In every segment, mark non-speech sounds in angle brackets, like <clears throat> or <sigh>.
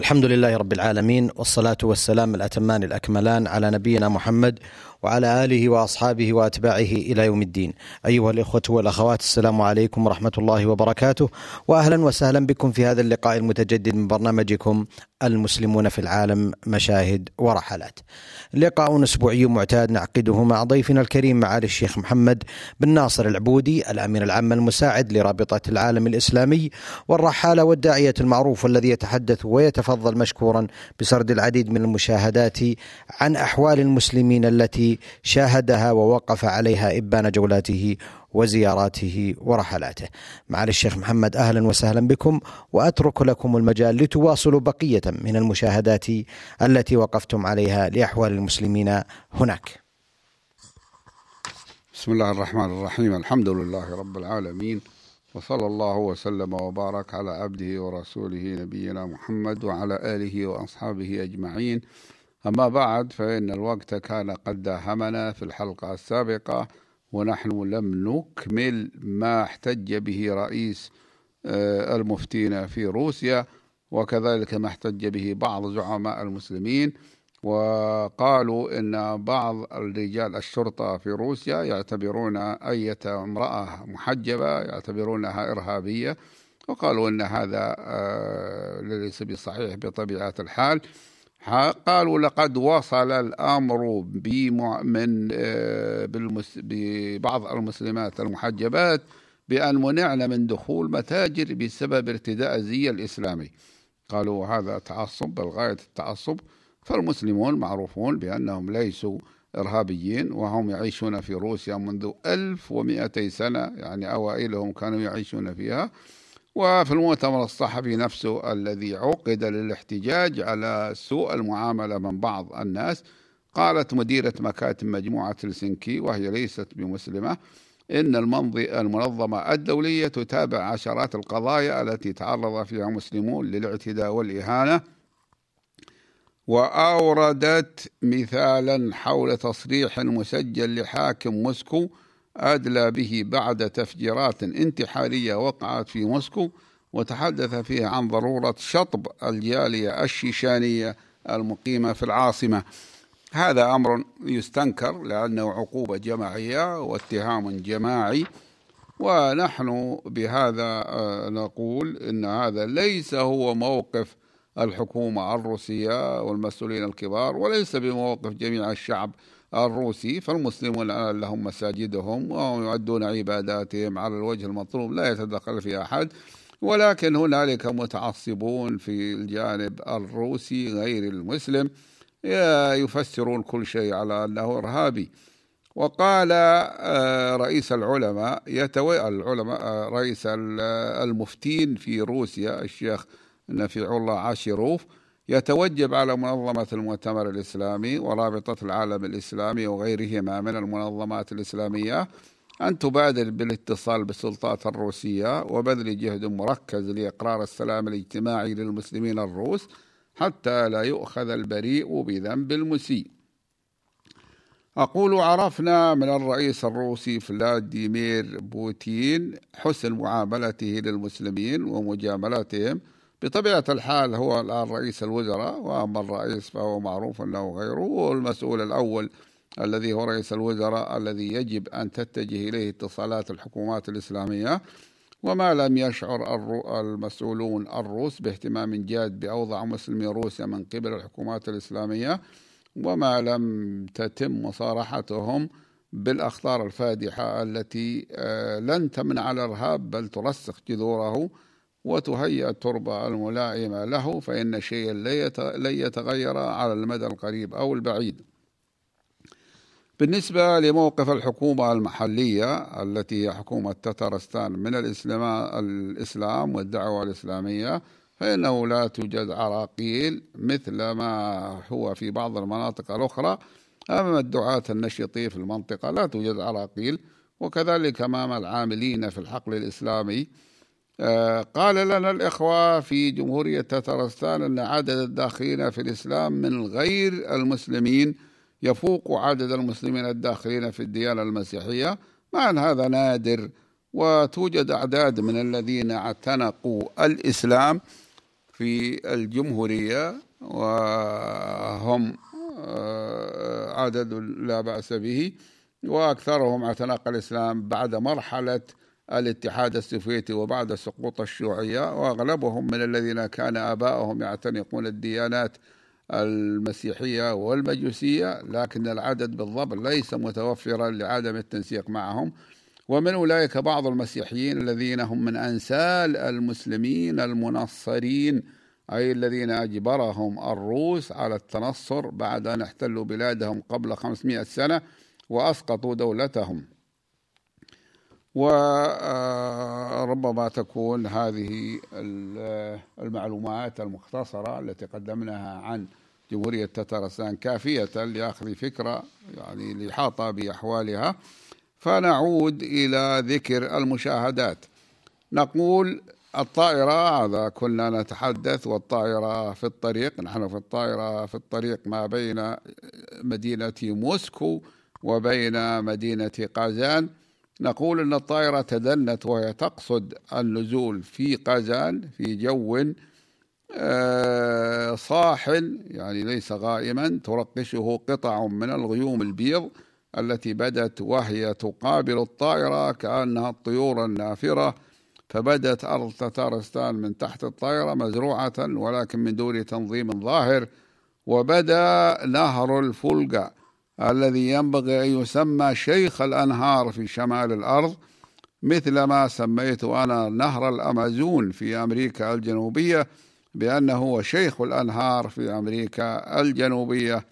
الحمد لله رب العالمين والصلاة والسلام الأتمان الأكملان على نبينا محمد وعلى آله وأصحابه وأتباعه إلى يوم الدين. أيها الإخوة والأخوات السلام عليكم ورحمة الله وبركاته. وأهلا وسهلا بكم في هذا اللقاء المتجدد من برنامجكم المسلمون في العالم مشاهد ورحلات. لقاء أسبوعي معتاد نعقده مع ضيفنا الكريم معالي الشيخ محمد بن ناصر العبودي الأمين العام المساعد لرابطة العالم الإسلامي والرحالة والداعية المعروف والذي يتحدث ويتفضل مشكورا بسرد العديد من المشاهدات عن أحوال المسلمين التي شاهدها ووقف عليها إبان جولاته وزياراته ورحلاته. معالي الشيخ محمد أهلا وسهلا بكم وأترك لكم المجال لتواصلوا بقية من المشاهدات التي وقفتم عليها لأحوال المسلمين هناك. بسم الله الرحمن الرحيم الحمد لله رب العالمين وصلى الله وسلم وبارك على عبده ورسوله نبينا محمد وعلى آله وأصحابه أجمعين أما بعد فإن الوقت كان قد داهمنا في الحلقة السابقة ونحن لم نكمل ما احتج به رئيس المفتين في روسيا وكذلك ما احتج به بعض زعماء المسلمين. وقالوا إن بعض الرجال الشرطة في روسيا يعتبرون أية امرأة محجبة يعتبرونها إرهابية وقالوا إن هذا ليس بصحيح بطبيعة الحال. قالوا لقد وصل الأمر من ببعض المسلمات المحجبات بأن منعن من دخول متاجر بسبب ارتداء الزي الإسلامي. قالوا هذا تعصب بل غاية التعصب. فالمسلمون معروفون بأنهم ليسوا إرهابيين وهم يعيشون في روسيا منذ 1200 سنة يعني أوائلهم كانوا يعيشون فيها. وفي المؤتمر الصحفي نفسه الذي عقد للاحتجاج على سوء المعاملة من بعض الناس قالت مديرة مكاتب مجموعة هلسنكي وهي ليست بمسلمة إن المنظمة الدولية تتابع عشرات القضايا التي تعرض فيها مسلمون للاعتداء والإهانة وأوردت مثالا حول تصريح مسجل لحاكم موسكو أدلى به بعد تفجيرات انتحارية وقعت في موسكو وتحدث فيها عن ضرورة شطب الجالية الشيشانية المقيمة في العاصمة. هذا أمر يستنكر لأنه عقوبة جماعية واتهام جماعي ونحن بهذا نقول إن هذا ليس هو موقف الحكومة الروسية والمسؤولين الكبار وليس بموقف جميع الشعب الروسي فالمسلمون لهم مساجدهم وهم يؤدون عباداتهم على الوجه المطلوب لا يتدخل في أحد. ولكن هنالك متعصبون في الجانب الروسي غير المسلم يفسرون كل شيء على أنه إرهابي. وقال رئيس العلماء يتوي العلماء رئيس المفتين في روسيا الشيخ نفيع الله عاشروف يتوجب على منظمة المؤتمر الإسلامي ورابطة العالم الإسلامي وغيرهما من المنظمات الإسلامية أن تبادر بالاتصال بالسلطات الروسية وبذل جهد مركز لإقرار السلام الاجتماعي للمسلمين الروس حتى لا يؤخذ البريء بذنب المسيء. أقول عرفنا من الرئيس الروسي فلاديمير بوتين حسن معاملته للمسلمين ومجاملتهم بطبيعة الحال هو الآن رئيس الوزراء وأما الرئيس فهو معروف أنه غيره هو المسؤول الأول الذي هو رئيس الوزراء الذي يجب أن تتجه إليه اتصالات الحكومات الإسلامية وما لم يشعر المسؤولون الروس باهتمام جاد بأوضاع مسلمي روسيا من قبل الحكومات الإسلامية وما لم تتم مصارحتهم بالأخطار الفادحة التي لن تمنع الإرهاب بل ترسخ جذوره وتهيئ التربة الملائمة له فإن شيئا لن يتغير على المدى القريب أو البعيد. بالنسبة لموقف الحكومة المحلية التي هي حكومة تترستان من الإسلام والدعوة الإسلامية فإنه لا توجد عراقيل مثل ما هو في بعض المناطق الأخرى. أمام الدعاة النشطين في المنطقة لا توجد عراقيل وكذلك أمام العاملين في الحقل الإسلامي قال لنا الإخوة في جمهورية تترستان أن عدد الداخلين في الإسلام من غير المسلمين يفوق عدد المسلمين الداخلين في الديانة المسيحية. مع أن هذا نادر وتوجد أعداد من الذين اعتنقوا الإسلام في الجمهورية وهم آه، عدد لا بأس به وأكثرهم اعتنق الإسلام بعد مرحلة الاتحاد السوفيتي وبعد سقوط الشيوعية وأغلبهم من الذين كان آباؤهم يعتنقون الديانات المسيحية والمجوسية لكن العدد بالضبط ليس متوفرا لعدم التنسيق معهم. ومن أولئك بعض المسيحيين الذين هم من أنسال المسلمين المنصرين أي الذين أجبرهم الروس على التنصر بعد أن احتلوا بلادهم قبل 500 سنة وأسقطوا دولتهم. وربما تكون هذه المعلومات المختصرة التي قدمناها عن جمهورية تترستان كافية لأخذ فكرة يعني الإحاطة بأحوالها. فنعود إلى ذكر المشاهدات. نقول الطائرة هذا كنا نتحدث والطائرة في الطريق نحن في الطائرة في الطريق ما بين مدينة موسكو وبين مدينة قازان. نقول أن الطائرة تدنت وهي تقصد النزول في قازان في جو آه، صاحل يعني ليس غائما ترقشه قطع من الغيوم البيض التي بدت وهي تقابل الطائرة كأنها الطيور النافرة فبدت أرض تتارستان من تحت الطائرة مزروعة ولكن من دون تنظيم ظاهر وبدا نهر الفولجا الذي ينبغي أن يسمى شيخ الأنهار في شمال الأرض مثل ما سميت أنا نهر الأمازون في أمريكا الجنوبية بأنه هو شيخ الأنهار في أمريكا الجنوبية.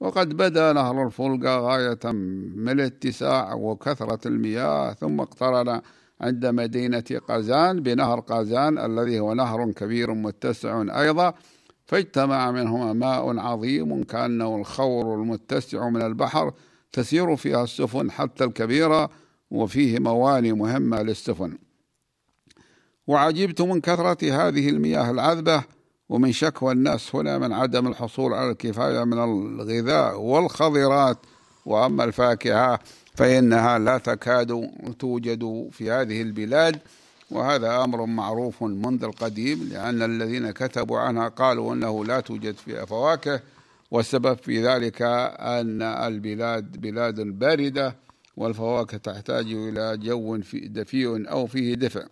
وقد بدا نهر الفولغا غاية من الاتساع وكثرة المياه ثم اقترن عند مدينة قازان بنهر قازان الذي هو نهر كبير متسع أيضا. فاجتمع منهما ماء عظيم كأنه الخور المتسع من البحر تسير فيها السفن حتى الكبيرة وفيه مواني مهمة للسفن. وعجبت من كثرة هذه المياه العذبة ومن شكوى الناس هنا من عدم الحصول على الكفاية من الغذاء والخضرات. وأما الفاكهة فإنها لا تكاد توجد في هذه البلاد. وهذا أمر معروف منذ القديم لأن الذين كتبوا عنها قالوا أنه لا توجد فيها فواكه والسبب في ذلك أن البلاد بلاد باردة والفواكه تحتاج إلى جو دفيء أو فيه دفء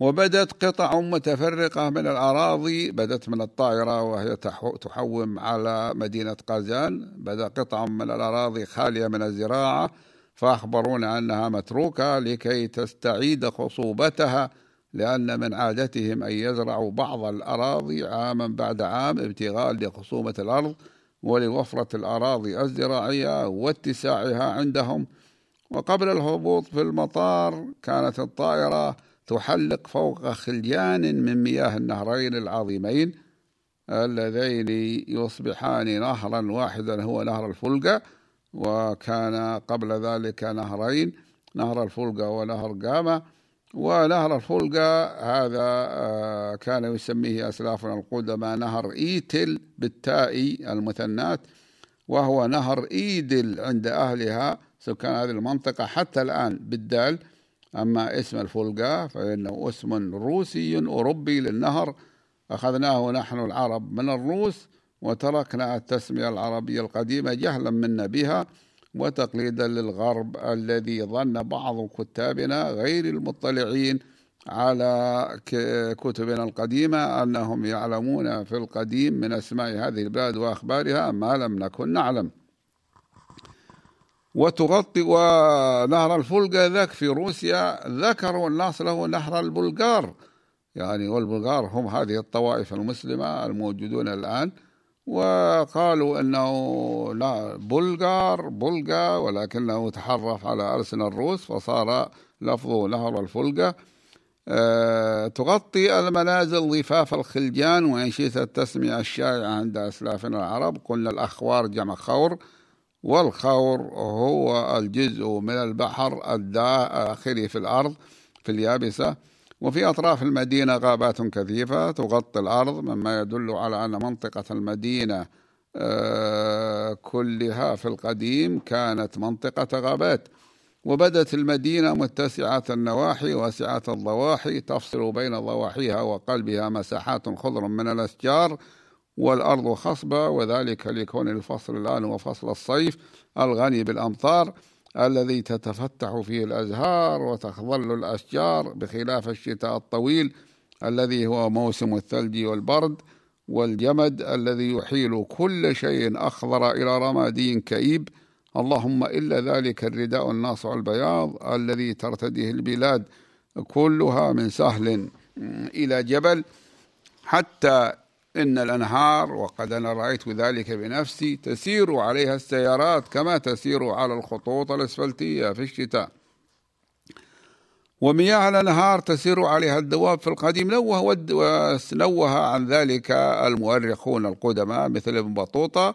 وبدت قطع متفرقة من الأراضي بدت من الطائرة وهي تحوم على مدينة قازان. بدأ قطع من الأراضي خالية من الزراعة فأخبرونا أنها متروكة لكي تستعيد خصوبتها لأن من عادتهم أن يزرعوا بعض الأراضي عاما بعد عام ابتغاء لخصوبة الأرض ولوفرة الأراضي الزراعية واتساعها عندهم. وقبل الهبوط في المطار كانت الطائرة تحلق فوق خليان من مياه النهرين العظيمين اللذين يصبحان نهرا واحدا هو نهر الفلقة وكان قبل ذلك نهرين نهر الفلقة ونهر قامة. ونهر الفلقة هذا آه، كان يسميه أسلافنا القدماء نهر إيتل بالتاء المثنات وهو نهر إيدل عند أهلها. سكان هذه المنطقة حتى الآن بالدال. أما اسم الفولغا فإنه اسم روسي أوروبي للنهر. أخذناه نحن العرب من الروس. وتركنا التسمية العربية القديمة جهلا منا بها وتقليدا للغرب الذي ظن بعض كتابنا غير المطلعين على كتبنا القديمة أنهم يعلمون في القديم من أسماء هذه البلاد وأخبارها ما لم نكن نعلم. وتغطي ونهر الفولغا ذاك في روسيا ذكروا الناس له نهر البلغار. يعني والبلغار هم هذه الطوائف المسلمة الموجودون الآن. وقالوا إنه لا بلغار بلغا ولكنه تحرف على ألسن الروس فصار لفظه نهر الفلقة. أه تغطي المنازل ضفاف الخلجان وإن شئت التسمية الشائعة عند أسلافنا العرب. قلنا الأخوار جمع خور والخور هو الجزء من البحر الداخلي في الأرض في اليابسة. وفي أطراف المدينة غابات كثيفة تغطي الأرض مما يدل على أن منطقة المدينة آه، كلها في القديم كانت منطقة غابات. وبدت المدينة متسعة النواحي واسعة الضواحي تفصل بين ضواحيها وقلبها مساحات خضر من الأشجار والأرض خصبة وذلك لكون الفصل الآن هو فصل الصيف الغني بالأمطار. الذي تتفتح فيه الأزهار وتخضل الأشجار بخلاف الشتاء الطويل الذي هو موسم الثلج والبرد والجمد الذي يحيل كل شيء أخضر إلى رمادي كئيب. اللهم إلا ذلك الرداء الناصع البياض الذي ترتديه البلاد كلها من سهل إلى جبل حتى إن الأنهار وقد أنا رأيت ذلك بنفسي تسير عليها السيارات كما تسير على الخطوط الأسفلتية في الشتاء. ومياه الأنهار تسير عليها الدواب في القديم. نوه ونوه عن ذلك المؤرخون القدماء مثل ابن بطوطة.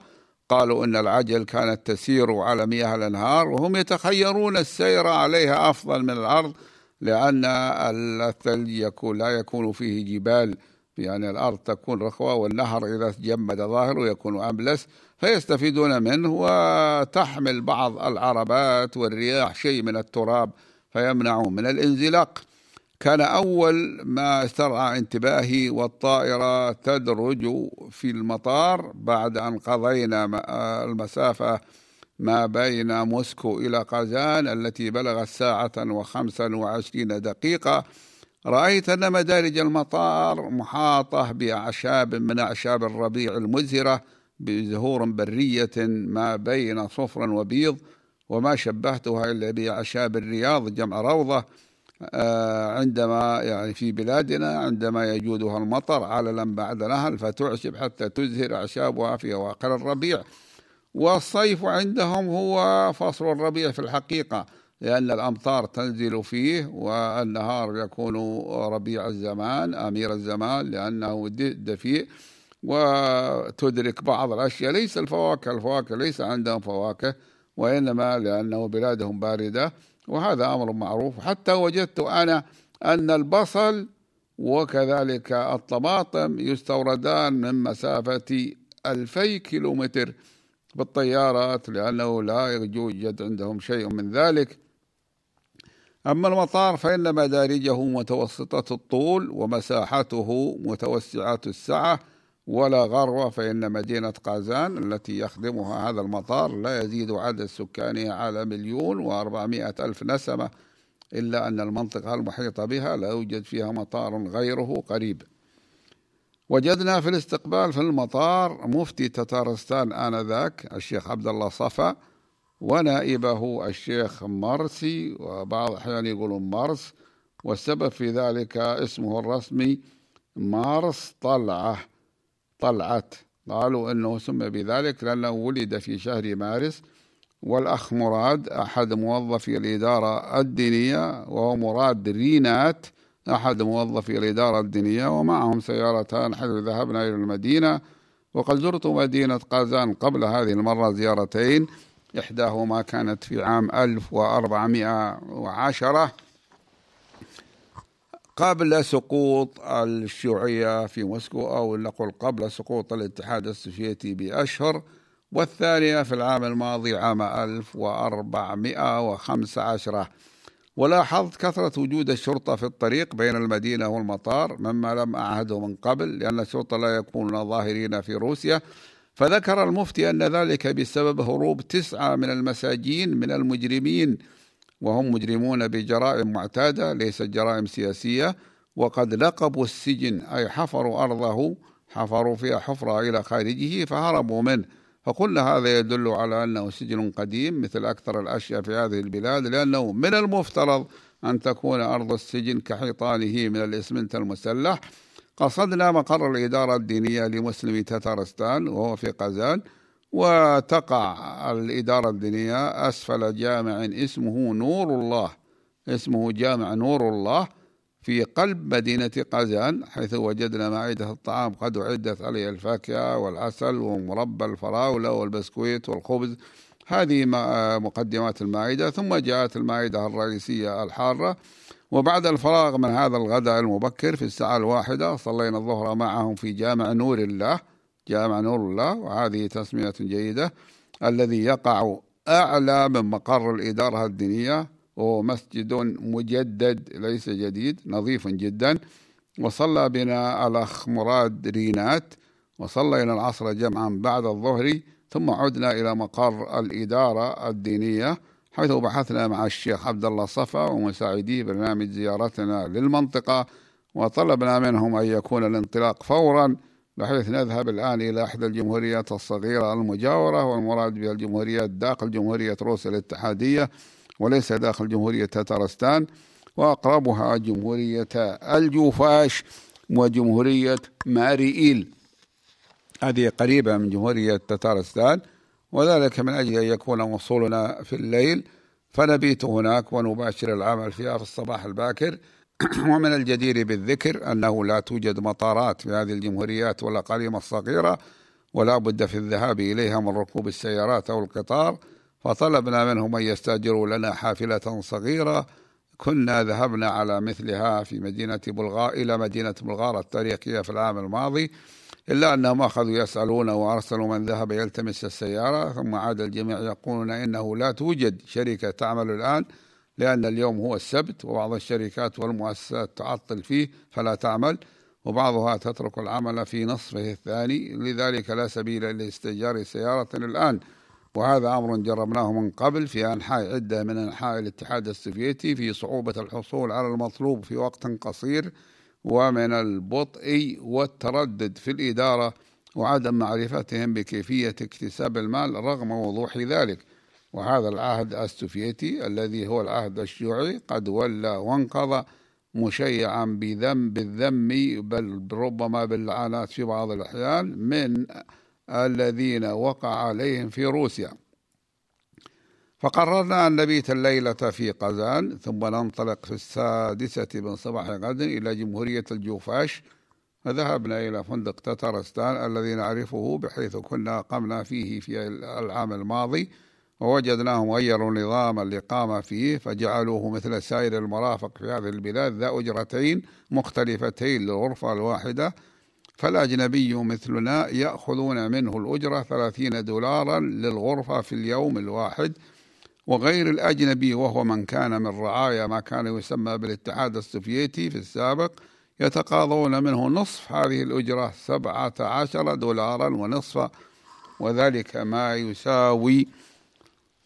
قالوا إن العجل كانت تسير على مياه الأنهار وهم يتخيرون السير عليها أفضل من الأرض لأن الثلج يكون لا يكون فيه جبال يعني الأرض تكون رخوة والنهر إذا تجمد ظاهره يكون أملس فيستفيدون منه وتحمل بعض العربات والرياح شيء من التراب فيمنعهم من الانزلاق. كان أول ما استرعى انتباهي والطائرة تدرج في المطار بعد أن قضينا المسافة ما بين موسكو إلى قازان التي بلغت ساعة وخمسا وعشرين دقيقة. رأيت أن مدارج المطار محاطة بأعشاب من أعشاب الربيع المزهرة بزهور برية ما بين صفر وبيض وما شبهتها إلا بأعشاب الرياض جمع روضة آه، عندما يعني في بلادنا عندما يجودها المطر عللا بعد نهل فتعشب حتى تزهر أعشابها في أواخر الربيع. والصيف عندهم هو فصل الربيع في الحقيقة. لأن الأمطار تنزل فيه والنهار يكون ربيع الزمان أمير الزمان لأنه دفيء وتدرك بعض الأشياء. ليس الفواكه الفواكه ليس عندهم فواكه وإنما لأنه بلادهم باردة وهذا أمر معروف. حتى وجدت أنا أن البصل وكذلك الطماطم يستوردان من مسافة ألفي كيلومتر بالطيارات لأنه لا يوجد عندهم شيء من ذلك. أما المطار فإن مدارجه متوسطة الطول ومساحته متوسعة السعة ولا غرو فإن مدينة قازان التي يخدمها هذا المطار لا يزيد عدد سكانها على مليون وأربعمائة ألف نسمة إلا أن المنطقة المحيطة بها لا يوجد فيها مطار غيره قريب. وجدنا في الاستقبال في المطار مفتي تتارستان آنذاك الشيخ عبد الله صفا ونائبه الشيخ مرسي وبعض الأحيان يقولون مارس والسبب في ذلك اسمه الرسمي مارس طلعة طلعت. قالوا أنه سمي بذلك لأنه ولد في شهر مارس والأخ مراد أحد موظفي الإدارة الدينية وهو مراد رينات أحد موظفي الإدارة الدينية ومعهم سيارتان حيث ذهبنا إلى المدينة وقد زرت مدينة قازان قبل هذه المرة زيارتين. إحداهما كانت في عام 1410 قبل سقوط الشيوعية في موسكو أو نقول قبل سقوط الاتحاد السوفيتي بأشهر والثانية في العام الماضي عام 1415 ولاحظت كثرة وجود الشرطة في الطريق بين المدينة والمطار مما لم أعهده من قبل لأن الشرطة لا يكونون ظاهرين في روسيا. فذكر المفتي أن ذلك بسبب هروب تسعة من المساجين من المجرمين وهم مجرمون بجرائم معتادة ليست جرائم سياسية وقد لقبوا السجن أي حفروا أرضه حفروا فيها حفرة إلى خارجه فهربوا منه. فقلنا هذا يدل على أنه سجن قديم مثل أكثر الأشياء في هذه البلاد لأنه من المفترض أن تكون أرض السجن كحيطانه من الإسمنت المسلح. قصدنا مقر الإدارة الدينية لمسلمي تتارستان وهو في قزان وتقع الإدارة الدينية أسفل جامع اسمه نور الله اسمه جامع نور الله في قلب مدينة قزان حيث وجدنا مائدة الطعام قد أعدت عليها الفاكهة والعسل ومربى الفراولة والبسكويت والخبز. هذه مقدمات المائدة ثم جاءت المائدة الرئيسية الحارة. وبعد الفراغ من هذا الغداء المبكر في الساعة الواحدة صلينا الظهر معهم في جامع نور الله. جامع نور الله. وهذه تسمية جيدة. الذي يقع أعلى من مقر الإدارة الدينية. ومسجد مجدد ليس جديد نظيف جدا. وصلى بنا الأخ مراد رينات. وصلينا العصر جمعا بعد الظهر. ثم عدنا إلى مقر الإدارة الدينية. حيث بحثنا مع الشيخ عبد الله صفا ومساعدي برنامج زيارتنا للمنطقة وطلبنا منهم أن يكون الانطلاق فورا بحيث نذهب الآن إلى إحدى الجمهوريات الصغيرة المجاورة والمراد بها الجمهوريات داخل جمهورية روسيا الاتحادية وليس داخل جمهورية تترستان وأقربها جمهورية الجوفاش وجمهورية ماريئيل. هذه قريبة من جمهورية تتارستان وذلك من أجل أن يكون وصولنا في الليل فنبيت هناك ونباشر العمل فيها في الصباح الباكر. <clears throat> ومن الجدير بالذكر أنه لا توجد مطارات في هذه الجمهوريات والأقاليم الصغيرة ولا بد في الذهاب إليها من ركوب السيارات أو القطار. فطلبنا منهم أن يستأجروا لنا حافلة صغيرة. كنا ذهبنا على مثلها في مدينة بلغار إلى مدينة بلغار التاريخية في العام الماضي. إلا أنهم أخذوا يسألون وأرسلوا من ذهب يلتمس السيارة ثم عاد الجميع يقولون إنه لا توجد شركة تعمل الآن لأن اليوم هو السبت وبعض الشركات والمؤسسات تعطل فيه فلا تعمل وبعضها تترك العمل في نصفه الثاني لذلك لا سبيل لاستئجار سيارة الآن. وهذا أمر جربناه من قبل في أنحاء عدة من أنحاء الاتحاد السوفيتي في صعوبة الحصول على المطلوب في وقت قصير. ومن البطء والتردد في الإدارة وعدم معرفتهم بكيفية اكتساب المال رغم وضوح ذلك. وهذا العهد السوفيتي الذي هو العهد الشيوعي قد ولى وانقضى مشيعا بذنب الذم بل ربما باللعنات في بعض الأحيان من الذين وقع عليهم في روسيا. فقررنا أن نبيت الليلة في قزان ثم ننطلق في السادسة من صباح غد إلى جمهورية الجوفاش فذهبنا إلى فندق تترستان الذي نعرفه بحيث كنا قمنا فيه في العام الماضي ووجدناهم غيروا نظام الإقامة فيه فجعلوه مثل سائر المرافق في هذه البلاد ذا أجرتين مختلفتين للغرفة الواحدة فالأجنبي مثلنا يأخذون منه الأجرة ثلاثين دولارا للغرفة في اليوم الواحد وغير الأجنبي وهو من كان من رعايا ما كان يسمى بالاتحاد السوفيتي في السابق يتقاضون منه نصف هذه الأجرة سبعة عشر دولارا ونصف وذلك ما يساوي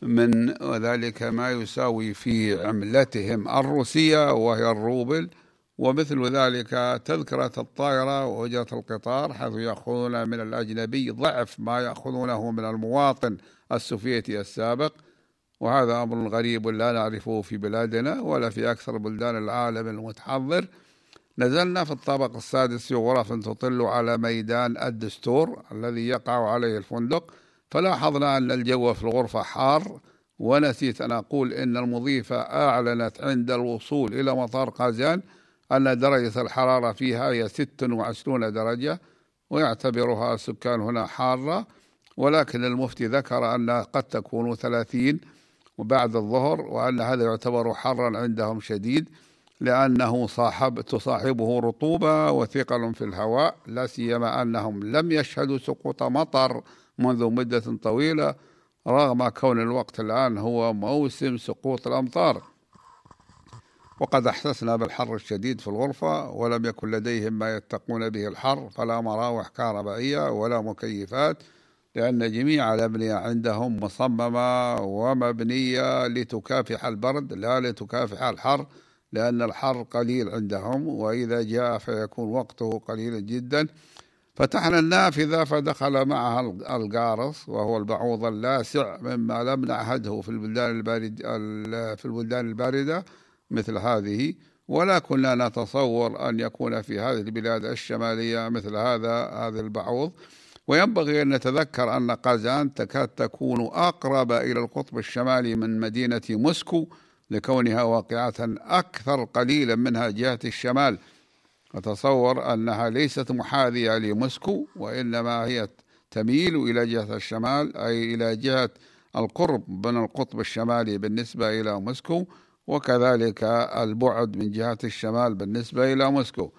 من وذلك ما يساوي في عملتهم الروسية وهي الروبل ومثل ذلك تذكرة الطائرة وأجرة القطار حيث يأخذون من الأجنبي ضعف ما يأخذونه من المواطن السوفيتي السابق. وهذا أمر غريب لا نعرفه في بلادنا ولا في أكثر بلدان العالم المتحضر. نزلنا في الطابق السادس في غرف تطل على ميدان الدستور الذي يقع عليه الفندق فلاحظنا أن الجو في الغرفة حار ونسيت أن أقول إن المضيفة أعلنت عند الوصول إلى مطار قازان أن درجة الحرارة فيها هي 26 درجة ويعتبرها السكان هنا حارة ولكن المفتي ذكر أن قد تكون 30 وبعد الظهر وأن هذا يعتبر حرا عندهم شديد لأنه صاحب تصاحبه رطوبة وثقل في الهواء لا سيما أنهم لم يشهدوا سقوط مطر منذ مدة طويلة رغم كون الوقت الآن هو موسم سقوط الأمطار. وقد أحسسنا بالحر الشديد في الغرفة ولم يكن لديهم ما يتقون به الحر فلا مراوح كهربائية ولا مكيفات لأن جميع الأبنية عندهم مصممة ومبنية لتكافح البرد لا لتكافح الحر لأن الحر قليل عندهم وإذا جاء فيكون وقته قليلا جدا. فتحنا النافذة فدخل معها القارص وهو البعوض اللاسع مما لم نعهده في البلدان البارد في البلدان الباردة مثل هذه. ولا كنا نتصور أن يكون في هذه البلاد الشمالية مثل هذا هذا البعوض. وينبغي أن نتذكر أن قازان تكاد تكون أقرب إلى القطب الشمالي من مدينة موسكو لكونها واقعة أكثر قليلا منها جهة الشمال. أتصور أنها ليست محاذية لموسكو وإنما هي تميل إلى جهة الشمال أي إلى جهة القرب من القطب الشمالي بالنسبة إلى موسكو وكذلك البعد من جهة الشمال بالنسبة إلى موسكو.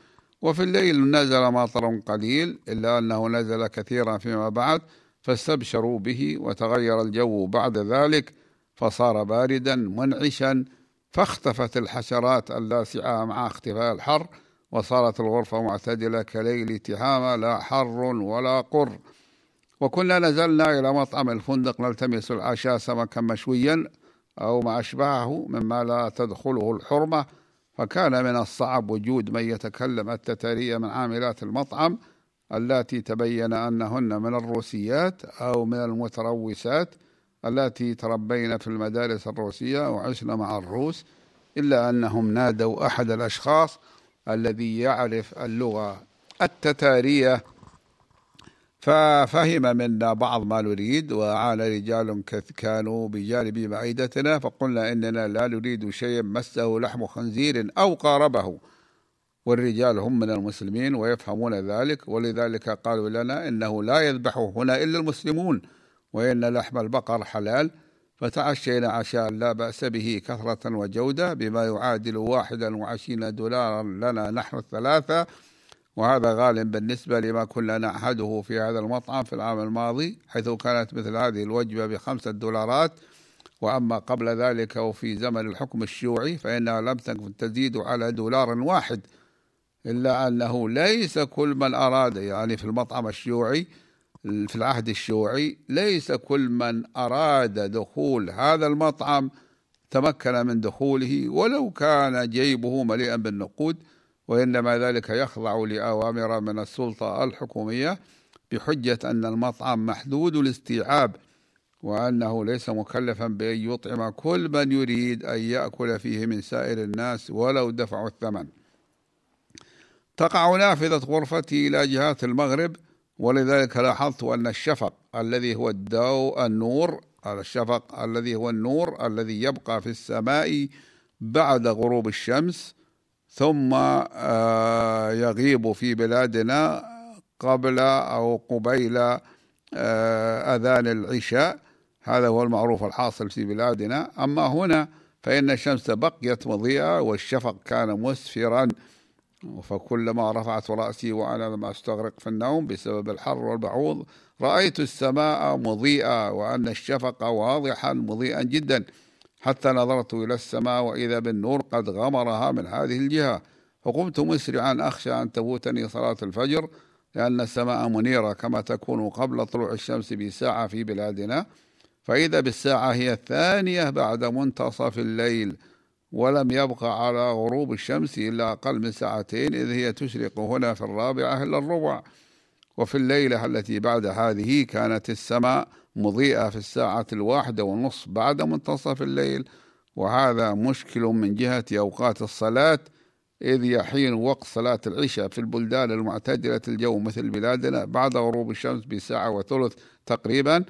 وفي الليل نزل مطر قليل إلا أنه نزل كثيرا فيما بعد فاستبشروا به وتغير الجو بعد ذلك فصار باردا منعشا فاختفت الحشرات اللاسعة مع اختفاء الحر وصارت الغرفة معتدلة كليل تهامة لا حر ولا قر. وكنا نزلنا إلى مطعم الفندق نلتمس العشاء سمكا مشويا أو ما أشبهه مما لا تدخله الحرمة فكان من الصعب وجود من يتكلم التتارية من عاملات المطعم التي تبين أنهن من الروسيات أو من المتروسات التي تربين في المدارس الروسية وعشن مع الروس إلا أنهم نادوا أحد الأشخاص الذي يعرف اللغة. التتارية ففهم منا بعض ما نريد وعال رجال كانوا بجانب معدتنا فقلنا إننا لا نريد شيء مسه لحم خنزير أو قاربه. والرجال هم من المسلمين ويفهمون ذلك ولذلك قالوا لنا إنه لا يذبح هنا إلا المسلمون وإن لحم البقر حلال. فتعشينا عشاء لا بأس به كثرة وجودة بما يعادل واحدا وعشرين دولارا لنا نحن الثلاثة. وهذا غال بالنسبة لما كنا نعهده في هذا المطعم في العام الماضي حيث كانت مثل هذه الوجبة بخمسة دولارات. وأما قبل ذلك وفي زمن الحكم الشيوعي فإنها لم تكن تزيد على دولار واحد إلا أنه ليس كل من أراد يعني في المطعم الشيوعي في العهد الشيوعي ليس كل من أراد دخول هذا المطعم تمكن من دخوله ولو كان جيبه مليئا بالنقود. وإنما ذلك يخضع لأوامر من السلطة الحكومية بحجة أن المطعم محدود الاستيعاب وأنه ليس مكلفا بأن يطعم كل من يريد أن يأكل فيه من سائر الناس ولو دفعوا الثمن. تقع نافذة غرفتي إلى جهات المغرب ولذلك لاحظت أن الشفق الذي هو الضوء النور الشفق الذي هو النور الذي يبقى في السماء بعد غروب الشمس ثم آه، يغيب في بلادنا قبل أو قبيل آه، أذان العشاء. هذا هو المعروف الحاصل في بلادنا. أما هنا فإن الشمس بقيت مضيئة والشفق كان مسفرا. فكلما رفعت رأسي وأنا لم أستغرق في النوم بسبب الحر والبعوض رأيت السماء مضيئة وأن الشفق واضحا مضيئا جدا. حتى نظرت إلى السماء وإذا بالنور قد غمرها من هذه الجهة. فقمت مسرعا أخشى أن تفوتني صلاة الفجر لأن السماء منيرة كما تكون قبل طلوع الشمس بساعة في بلادنا. فإذا بالساعة هي الثانية بعد منتصف الليل ولم يبقى على غروب الشمس إلا أقل من ساعتين إذ هي تشرق هنا في الرابعة إلا الربع. وفي الليلة التي بعد هذه كانت السماء مضيئة في الساعة الواحدة والنصف بعد منتصف الليل وهذا مشكل من جهة أوقات الصلاة إذ يحين وقت صلاة العشاء في البلدان المعتدلة الجو مثل بلادنا بعد غروب الشمس بساعة وثلث تقريبا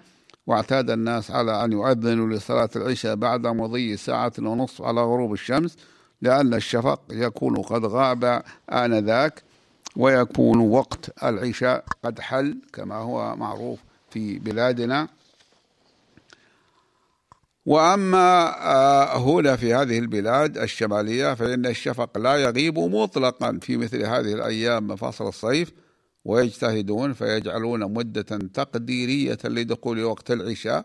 واعتاد الناس على أن يؤذنوا لصلاة العشاء بعد مضي ساعة ونصف على غروب الشمس لأن الشفق يكون قد غاب آنذاك. ويكون وقت العشاء قد حل كما هو معروف في بلادنا. وأما آه، هنا في هذه البلاد الشمالية فإن الشفق لا يغيب مطلقا في مثل هذه الأيام من فصل الصيف ويجتهدون فيجعلون مدة تقديرية لدخول وقت العشاء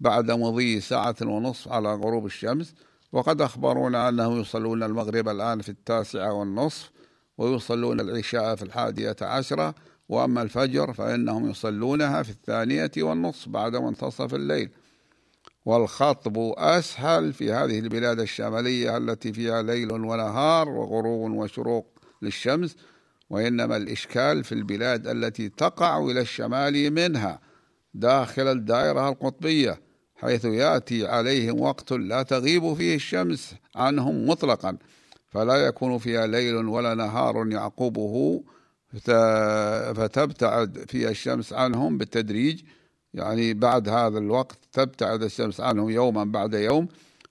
بعد مضي ساعة ونصف على غروب الشمس. وقد أخبرونا أنهم يصلون المغرب الآن في التاسعة والنصف ويصلون العشاء في الحادية عشرة وأما الفجر فإنهم يصلونها في الثانية والنصف بعد منتصف الليل. والخطب أسهل في هذه البلاد الشمالية التي فيها ليل ونهار وغروب وشروق للشمس وإنما الإشكال في البلاد التي تقع إلى الشمال منها داخل الدائرة القطبية حيث يأتي عليهم وقت لا تغيب فيه الشمس عنهم مطلقا. فلا يكون فيها ليل ولا نهار يعقبه فتبتعد فيها الشمس عنهم بالتدريج. يعني بعد هذا الوقت تبتعد الشمس عنهم يوما بعد يوم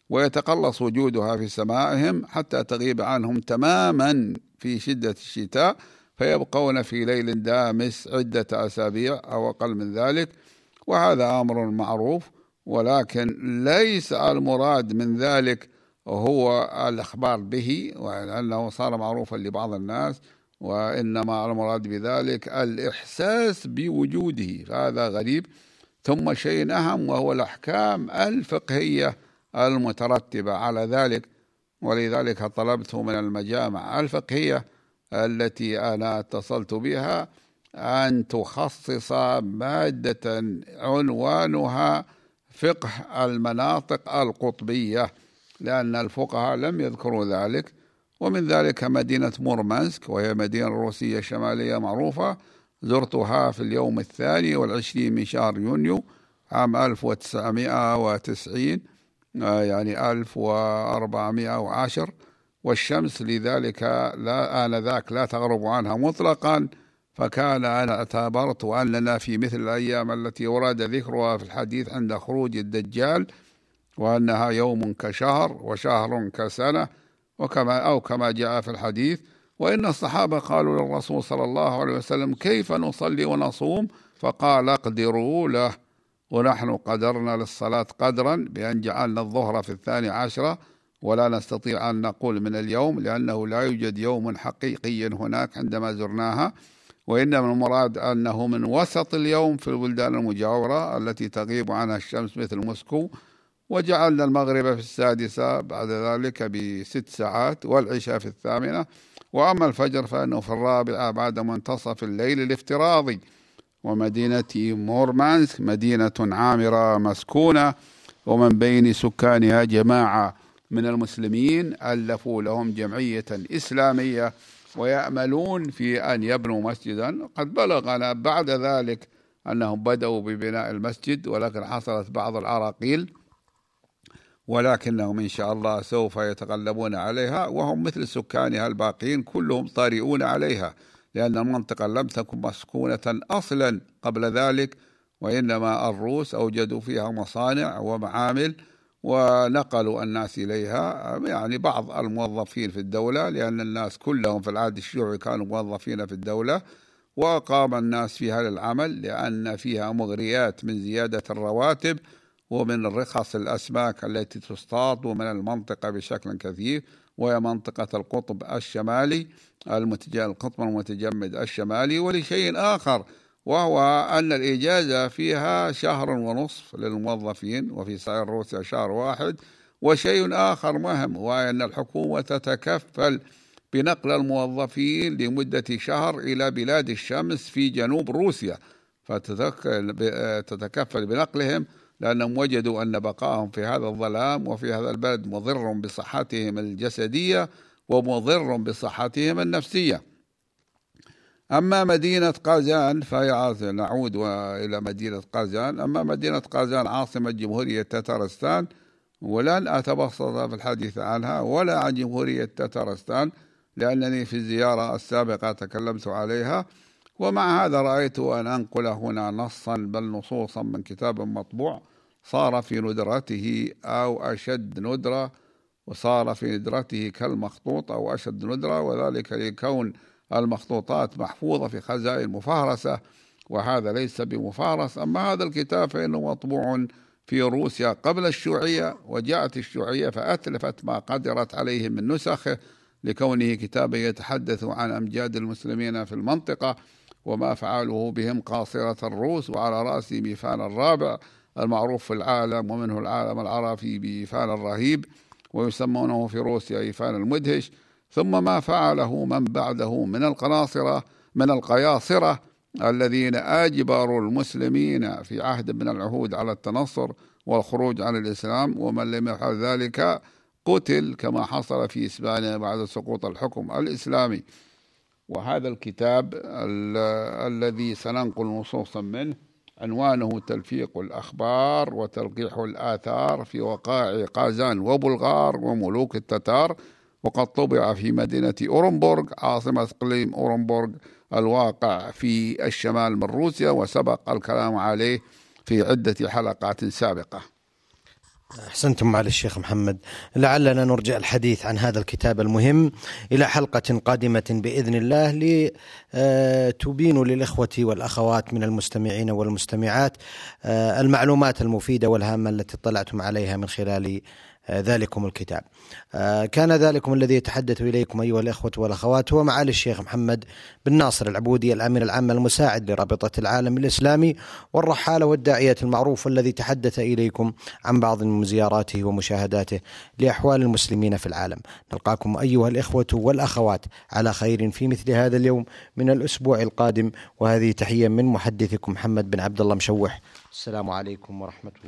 ويتقلص وجودها في سمائهم حتى تغيب عنهم تماما في شدة الشتاء فيبقون في ليل دامس عدة أسابيع أو أقل من ذلك. وهذا أمر معروف ولكن ليس المراد من ذلك هو الإخبار به لأنه صار معروفا لبعض الناس وإنما المراد بذلك الإحساس بوجوده. فهذا غريب. ثم شيء أهم وهو الأحكام الفقهية المترتبة. على ذلك ولذلك طلبت من المجامع الفقهية التي أنا اتصلت بها أن تخصص مادة عنوانها فقه المناطق القطبية. لأن الفقهاء لم يذكروا ذلك ومن ذلك مدينة مورمانسك وهي مدينة روسية شمالية معروفة زرتها في اليوم الثاني والعشرين من شهر يونيو عام 1990 آه، يعني 1410 والشمس لذلك لا آنذاك لا تغرب عنها مطلقا فكان أنا اعتبرت أننا في مثل الأيام التي ورد ذكرها في الحديث عند خروج الدجال وأنها يوم كشهر وشهر كسنة وكما أو كما جاء في الحديث وإن الصحابة قالوا للرسول صلى الله عليه وسلم كيف نصلي ونصوم؟ فقال اقدروا له. ونحن قدرنا للصلاة قدرا بأن جعلنا الظهر في الثاني عشرة ولا نستطيع أن نقول من اليوم لأنه لا يوجد يوم حقيقي هناك عندما زرناها وإنما المراد أنه من وسط اليوم في البلدان المجاورة التي تغيب عنها الشمس مثل موسكو وجعلنا المغرب في السادسة بعد ذلك بست ساعات والعشاء في الثامنة. وأما الفجر فإنه في الرابعة بعد منتصف الليل الافتراضي ومدينة مورمانسك مدينة عامرة مسكونة. ومن بين سكانها جماعة من المسلمين ألفوا لهم جمعية إسلامية ويأملون في أن يبنوا مسجدا. قد بلغنا بعد ذلك أنهم بدأوا ببناء المسجد ولكن حصلت بعض العراقيل ولكنهم إن شاء الله سوف يتغلبون عليها وهم مثل سكانها الباقين كلهم طارئون عليها لأن المنطقة لم تكن مسكونة أصلا قبل ذلك وإنما الروس أوجدوا فيها مصانع ومعامل ونقلوا الناس إليها يعني بعض الموظفين في الدولة لأن الناس كلهم في العهد الشيوعي كانوا موظفين في الدولة وقام الناس فيها للعمل لأن فيها مغريات من زيادة الرواتب ومن رخص الأسماك التي تصطاد ومن المنطقة بشكل كثير وهي منطقة القطب الشمالي القطب المتجمد الشمالي ولشيء آخر وهو أن الإجازة فيها شهر ونصف للموظفين وفي سائر روسيا شهر واحد. وشيء آخر مهم وهو أن الحكومة تتكفل بنقل الموظفين لمدة شهر إلى بلاد الشمس في جنوب روسيا فتتكفل بنقلهم لأنهم وجدوا أن بقائهم في هذا الظلام وفي هذا البلد مضر بصحتهم الجسدية ومضر بصحتهم النفسية. أما مدينة قازان فهي نعود إلى مدينة قازان. أما مدينة قازان عاصمة جمهورية تترستان ولن أتبسط في الحديث عنها ولا عن جمهورية تترستان لأنني في الزيارة السابقة تكلمت عليها. ومع هذا رأيت أن أنقل هنا نصا بل نصوصا من كتاب مطبوع. صار في ندرته أو أشد ندرة وصار في ندرته كالمخطوط أو أشد ندرة وذلك لكون المخطوطات محفوظة في خزائن مفهرسة وهذا ليس بمفارس. أما هذا الكتاب فإنه مطبوع في روسيا قبل الشيوعية وجاءت الشيوعية فأتلفت ما قدرت عليه من نسخه لكونه كتابا يتحدث عن أمجاد المسلمين في المنطقة وما فعله بهم قاصرة الروس وعلى رأسه بيفان الرابع المعروف في العالم ومنه العالم العربي بيفان الرهيب ويسمونه في روسيا إيفان المدهش. ثم ما فعله من بعده من القناصرة من القياصرة الذين أجبروا المسلمين في عهد من العهود على التنصر والخروج عن الإسلام. ومن لم يفعل ذلك قتل كما حصل في إسبانيا بعد سقوط الحكم الإسلامي. وهذا الكتاب الذي سننقل نصوصا منه. عنوانه تلفيق الأخبار وتلقيح الآثار في وقائع قازان وبلغار وملوك التتار وقد طبع في مدينة أورنبورغ عاصمة إقليم أورنبورغ الواقع في الشمال من روسيا وسبق الكلام عليه في عدة حلقات سابقة. أحسنتم على الشيخ محمد. لعلنا نرجع الحديث عن هذا الكتاب المهم إلى حلقة قادمة بإذن الله لتبين للإخوة والأخوات من المستمعين والمستمعات آه، المعلومات المفيدة والهامة التي اطلعتم عليها من خلال ذلكم الكتاب. كان ذلكم الذي يتحدث إليكم أيها الإخوة والأخوات هو معالي الشيخ محمد بن ناصر العبودي الأمين العام المساعد لرابطة العالم الإسلامي والرحالة والداعية المعروف الذي تحدث إليكم عن بعض من زياراته ومشاهداته لأحوال المسلمين في العالم. نلقاكم أيها الإخوة والأخوات على خير في مثل هذا اليوم من الأسبوع القادم. وهذه تحية من محدثكم محمد بن عبد الله مشوح. السلام عليكم ورحمة الله.